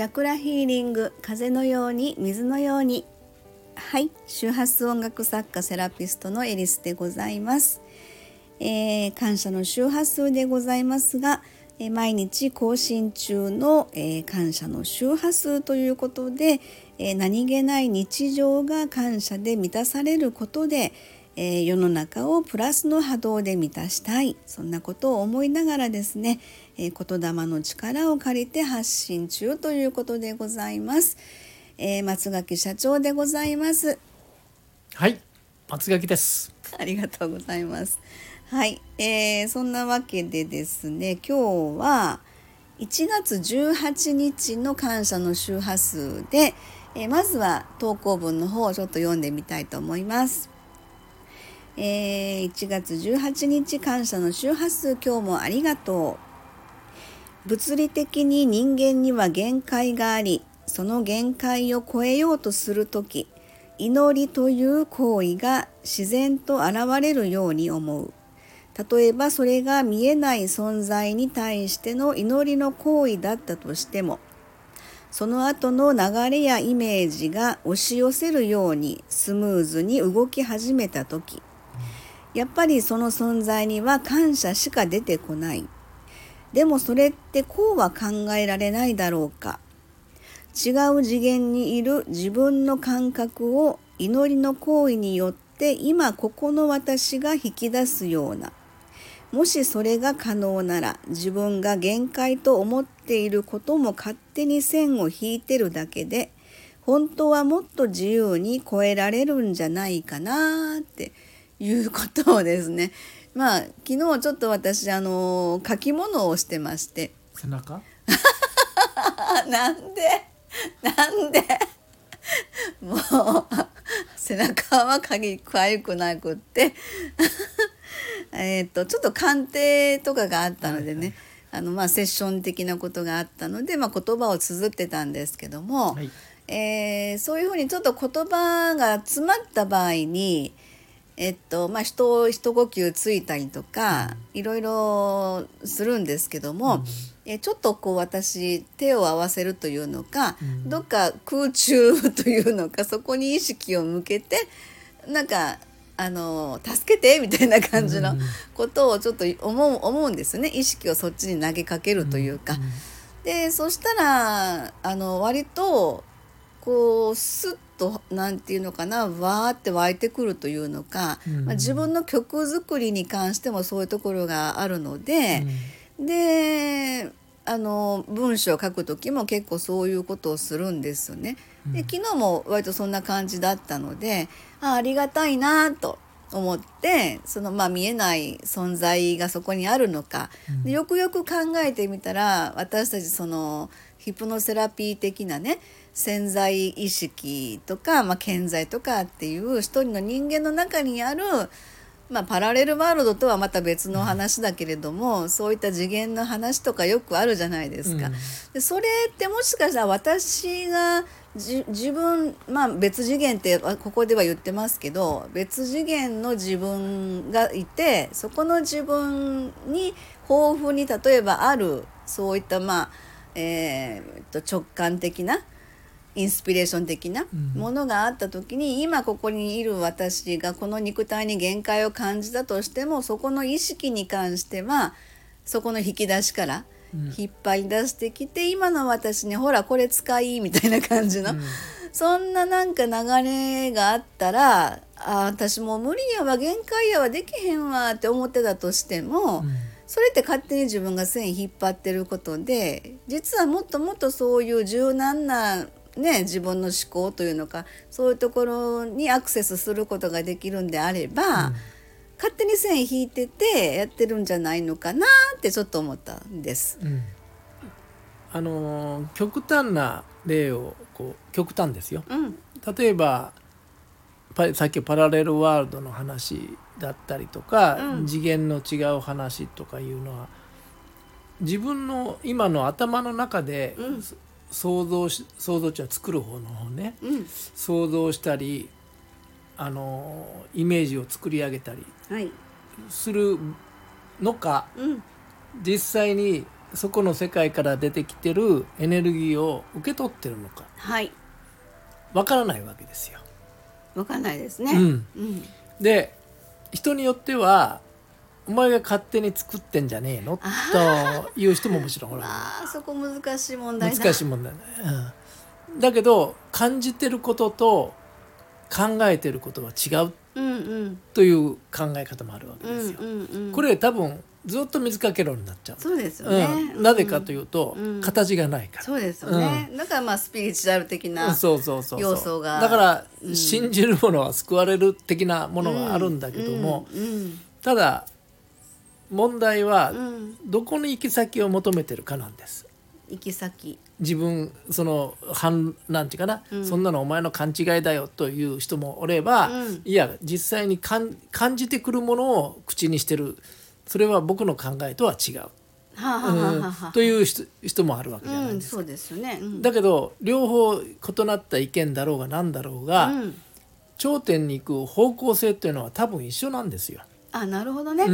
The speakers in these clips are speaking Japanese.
チャクラヒーリング風のように水のように。はい周波数音楽作家セラピストのエリスでございます、えー、感謝の周波数でございますが、えー、毎日更新中の、えー、感謝の周波数ということで、え何気ない日常が感謝で満たされることで、え世の中をプラスの波動で満たしたい。そんなことを思いながらですね、え言霊の力を借りて発信中ということでございます、えー、松垣社長でございます。はい松垣です。ありがとうございます。はい、えー、そんなわけでですね今日は1月18日の感謝の周波数で、えー、まずは投稿文の方をちょっと読んでみたいと思いますえー、1月18日感謝の周波数今日もありがとう。物理的に人間には限界がありその限界を超えようとする時祈りという行為が自然と現れるように思う。例えばそれが見えない存在に対しての祈りの行為だったとしてもその後の流れやイメージが押し寄せるようにスムーズに動き始めた時やっぱりその存在には感謝しか出てこない。でもそれってこうは考えられないだろうか。違う次元にいる自分の感覚を祈りの行為によって今ここの私が引き出すような。もしそれが可能なら自分が限界と思っていることも勝手に線を引いてるだけで本当はもっと自由に超えられるんじゃないかなっていうことをですね。まあ昨日ちょっと私あの書き物をしてまして。背中？なんで？なんで？もう背中は鍵かゆくなくって。えっとちょっと鑑定とかがあったのでね、あのまあ、セッション的なことがあったので、まあ、言葉を綴ってたんですけども、はい、えー、そういうふうにちょっと言葉が詰まった場合にえっとまあ、人一呼吸ついたりとか、いろいろするんですけども、うん、えちょっとこう私手を合わせるというのか、うん、どっか空中というのかそこに意識を向けてなんかあの助けてみたいな感じのことをちょっと思う思うんですね。意識をそっちに投げかけるというか。でそしたらあの割とこうスッと何て言うのかなわーって湧いてくるというのか、うん、まあ、自分の曲作りに関してもそういうところがあるので、うん、であの文章を書く時も結構そういうことをするんですよね。で昨日も割とそんな感じだったのであありがたいなと思ってそのまあ見えない存在がそこにあるのか、でよくよく考えてみたら私たちそのヒプノセラピー的なね潜在意識とか、まあ、健在とかっていう一人の人間の中にある、まあ、パラレルワールドとはまた別の話だけれども、そういった次元の話とかよくあるじゃないですか。うん、でそれってもしかしたら私が自分まあ別次元ってここでは言ってますけど別次元の自分がいてそこの自分に豊富に例えばあるそういったまあ、えー、と直感的なインスピレーション的なものがあった時に、うん、今ここにいる私がこの肉体に限界を感じたとしてもそこの意識に関してはそこの引き出しから引っ張り出してきて、うん、今の私にほらこれ使いみたいな感じの、うん、そんななんか流れがあったらあ私もう無理やわ限界やわできへんわって思ってたとしても。それって勝手に自分が線引っ張ってることで実はもっともっとそういう柔軟なね、自分の思考というのかそういうところにアクセスすることができるんであれば、うん、勝手に線引いててやってるんじゃないのかなってちょっと思ったんです。うん、あの極端な例をこう極端ですよ。うん、例えばさっきパラレルワールドの話だったりとか、次元の違う話とかいうのは自分の今の頭の中で、想像し想像値は作る方の方ね、うん、想像したりあのイメージを作り上げたりするのか、はい、実際にそこの世界から出てきてるエネルギーを受け取ってるのか。はい。わからないわけですよ。わかんないですね。うん。うん。で人によってはお前が勝手に作ってんじゃねえの？という人ももちろんおらあーそこ難しい問題だ。難しい問題ね、うん、だけど感じてることと考えてることは違ううんうん。という考え方もあるわけうんですよ。うんうんこれ多分ずっと水かけ論になっちゃう。そうですよね、うん、なぜかというと、うん形がないから。そうですよね、だからまあスピリチュアル的なそうそうそうそう。要素が。だから、うん。信じるものは救われる的なものがあるんだけども、うん。ただ問題はどこに行き先を求めてるかなんです。行き先。自分その反なんていうかな、うん。そんなのお前の勘違いだよという人もおれば、うん。いや実際に感感じてくるものを口にしてる。それは僕の考えとは違う、という人人もあるわけじゃないうん、ですか。そうですよね。うん、だけど両方異なった意見だろうが何だろうが、うん、頂点に行く方向性っていうのは多分一緒なんですよ。あ、なるほどね。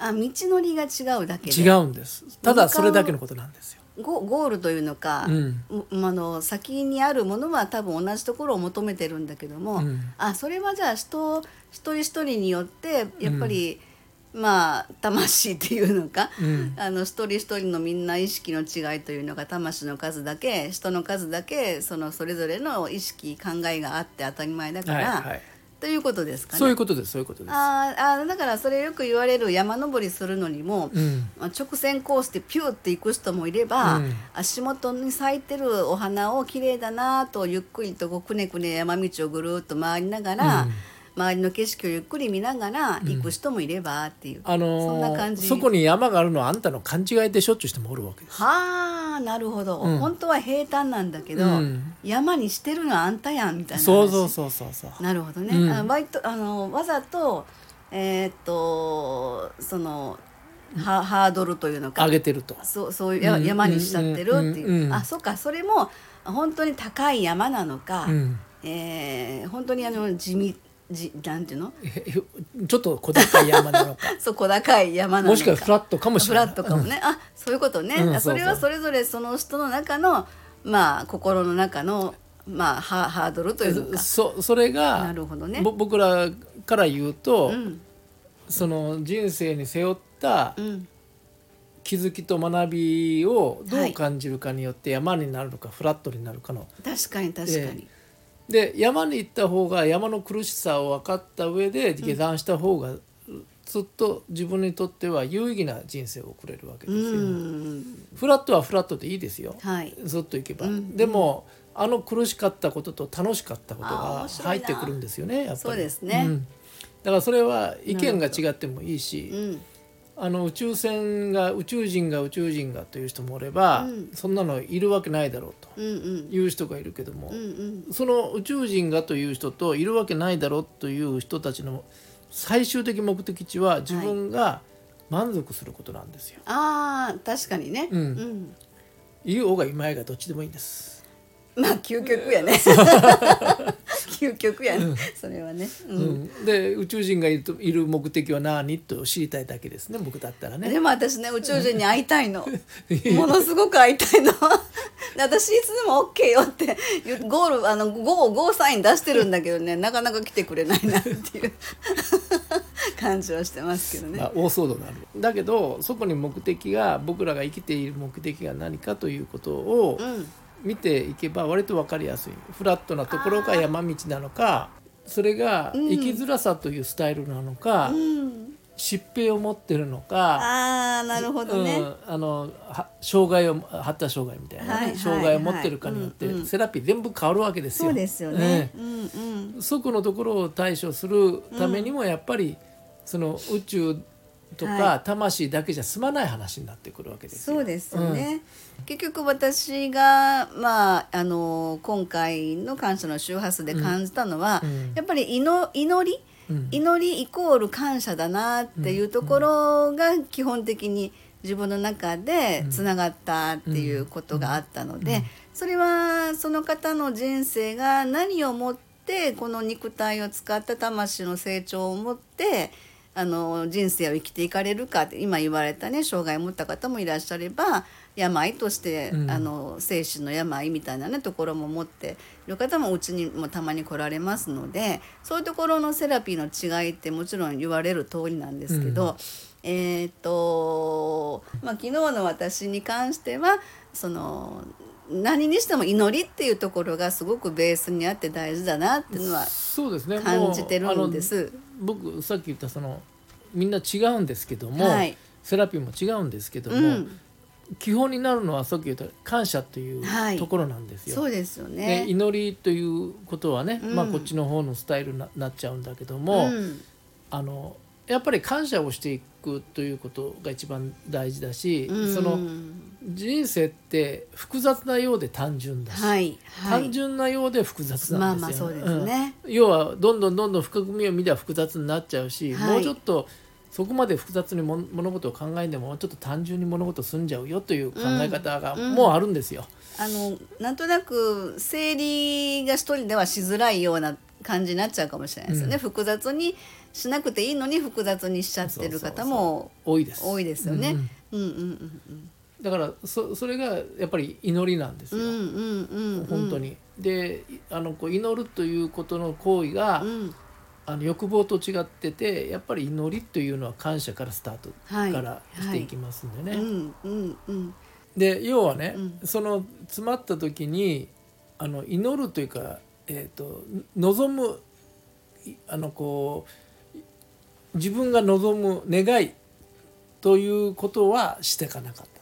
うん、あ、道のりが違うだけで。違うんです。ただそれだけのことなんですよ。ゴゴールというのか、うんうあの先にあるものは多分同じところを求めてるんだけども、うんあそれはじゃあ人一人一人によってやっぱり、まあ魂っていうのか、うんあの一人一人のみんな意識の違いというのが魂の数だけ人の数だけそのそれぞれの意識考えがあって当たり前だから、はいはい。ということですかね。そういうことですそういうことです。あーあーだからそれよく言われる山登りするのにも、うんまあ直線コースでピューって行く人もいれば、うん足元に咲いてるお花を綺麗だなとゆっくりとこうくねくね山道をぐるっと回りながら、うん周りの景色をゆっくり見ながら行く人もいればっていう、あのーそんな感じそこに山があるのはあんたの勘違いでしょっていう人もおるわけです。はあなるほど、うん。本当は平坦なんだけど、うん。山にしてるのはあんたやんみたいな話。そうそうそうそうそう。なるほどね、うん。あ割とあのわざとえーっとそのハハードルというのか。上げてると。そうそういうやうん。山にしちゃってるっていう、うん。うん。あそうか。それも本当に高い山なのか、うん。えー本当にあの地味じなんていうの？ちょっと小高い山なのか。そう小高い山なのか。もしくはフラットかもしれない。フラットかもね、あそういうことね、うんあそれはそれぞれその人の中のまあ心の中のまあハハードルという。か。そそれがなるほどね。ぼ僕らから言うと、うん。その人生に背負ったうん。気づきと学びをどはい。う感じるかによって山になるのかフラットになるかの確かに確かに、で山に行った方が山の苦しさを分かった上で下山した方がずっと自分にとっては有意義な人生を送れるわけうですよ。ん。フラットはフラットでいいですよ。はい。ずっと行けば、うん。でもあの苦しかったことと楽しかったことが入ってくるんですよねやっぱり。そうですね。ん。だからそれは意見が違ってもいいし、うんあの宇宙船が宇宙人が宇宙人がという人もおれば、うん。そんなのいるわけないだろうと。いう人がいるけども、うんうん。その宇宙人がという人といるわけないだろうという人たちの最終的目的地は自分が満足することなんですよ。ああ確かにね。うん。うん。言おうがいまいがどっちでもいいんです。まあ究極やね。究極やね、そ れはね、ううん。ん、で宇宙人がいるといる目的は何と知りたいだけですね僕だったらね。でも私ね宇宙人に会いたいの。ものすごく会いたいの。で私いつでも OK よってゴールあのゴーゴーサイン出してるんだけどねなかなか来てくれないなっていう。感じはしてますけどね、まあ、大騒動になるだけどそこに目的が僕らが生きている目的が何かということをうん見ていけば割と分かりやすい。フラットなところが山道なのかそれが生きづらさというスタイルなのか、うん。疾病を持ってるのか、ああなるほどね、うん、あのは障害を発達障害みたいなね、はいはい障害を持ってるかによって、はいうんうん。セラピー全部変わるわけですよ。そうですよね、えうんうん。そこのところを対処するためにもやっぱり、その宇宙とかは魂だけじゃ済まない話になってくるわけですよ。そうですよね、結局私が、まあ、あの今回の感謝の周波数で感じたのは、うん。やっぱり祈祈り、うん。祈りイコール感謝だなっていうところが基本的に自分の中でつながったっていうことがあったので、それはその方の人生が何をもってこの肉体を使った魂の成長をもってあの人生を生きていかれるかって今言われたね障害を持った方もいらっしゃれば病として、うん。あの精神の病みたいなねところも持っている方もうちにもたまに来られますのでそういうところのセラピーの違いってもちろん言われる通りなんですけど、えーっとまあ昨日の私に関してはその何にしても祈りっていうところがすごくベースにあって大事だなっていうのは感じてるんです。僕さっき言ったそのみんな違うんですけども、はい。セラピーも違うんですけども、うん。基本になるのはさっき言った感謝というはい。ところなんですよ。そうですよでね。祈りということはね、うん。まあ、こっちの方のスタイルにななっちゃうんだけども、うん。あのやっぱり感謝をしていくということが一番大事だし、うん。その人生って複雑なようで単純だし、はいはい単純なようで複雑まなんですよ、あまあそうですね。うん要はどんどんどんどん深く見を見れば複雑になっちゃうし、はいもうちょっとそこまで複雑にも物事を考えんでもちょっと単純に物事済んじゃうよという考え方がうんもうあるんですよ。あのなんとなく整理が一人ではしづらいような感じになっちゃうかもしれないですよね。うん複雑にしなくていいのに複雑にしちゃってる方も多いです。多いですよねうん。うんうんうんだからそそれがやっぱり祈りなんですよ。うんうんうんうんうん本当に。であのこう祈るということの行為が、うんあの欲望と違っててやっぱり祈りというのは感謝からスタートはいからしていきますんでね。うんうんうんで要はね、うんその詰まった時にあの祈るというか、えー、と望むいあのこう自分が望む願いということはしていかなかった。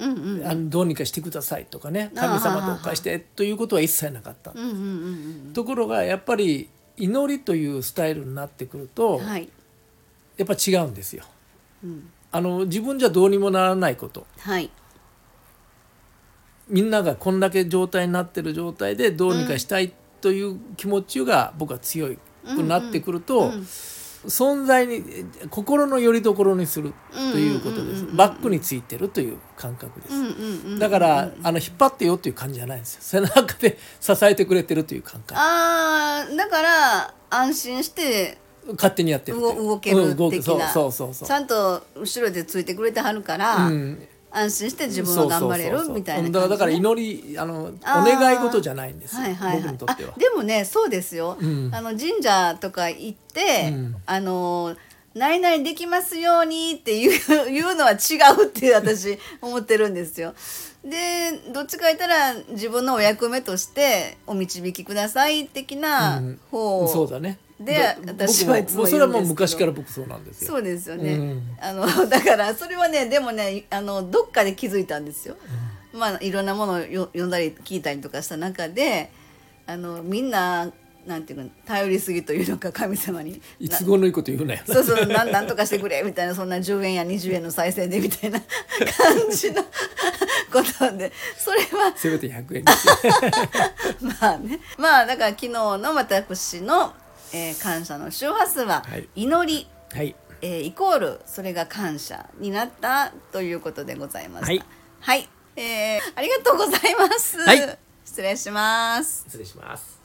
うんうん。うんあのどうにかしてくださいとかね神様とお貸してということは一切なかった。うんうんうんところがやっぱり祈りというスタイルになってくると、うんはい。やっぱ違うんですよ。うん。あの自分じゃどうにもならないこと。はい。みんながこんだけ状態になってる状態でどうにかしたいという気持ちが僕は強くなってくると、うん存在に心の拠り所にするということです、バックについてるという感覚です、だからあの引っ張ってよっていう感じじゃないんですよ。背中で支えてくれてるという感覚。あーだから安心して勝手にやってる動動ける的な。そうそうそうそう。ちゃんと後ろでついてくれてはるから、うん安心して自分は頑張れるみたいなだから祈りあのお願い事じゃないんですよ、はいはいはい。僕にとっては。あ。でもねそうですよ、うん。あの神社とか行って、うん。あの何々できますようにっていう いうのは違うって私思ってるんですよ。でどっちか言ったら自分のお役目としてお導きください的なうん。方、そうだねでだ私はいつも僕それはもう昔から僕そうなんですよ。そうですよね、うんあの だからそれはねでもねあのどっかで気づいたんですよ。まあいろんなものをよ読んだり聞いたりとかした中であのみんななんていうか頼りすぎというのか神様に。いつごのいいこと言うなよな。そうそうなんなんとかしてくれみたいなそんな10円や20円の再生でみたいな 感じのことでそれはせめて100円。まあねまあだから昨日の私の、えー、感謝の周波数は祈り、はい、えー、イコールそれが感謝になったということでございました。はい、はい、えー、ありがとうございます。はい、失礼します。失礼します。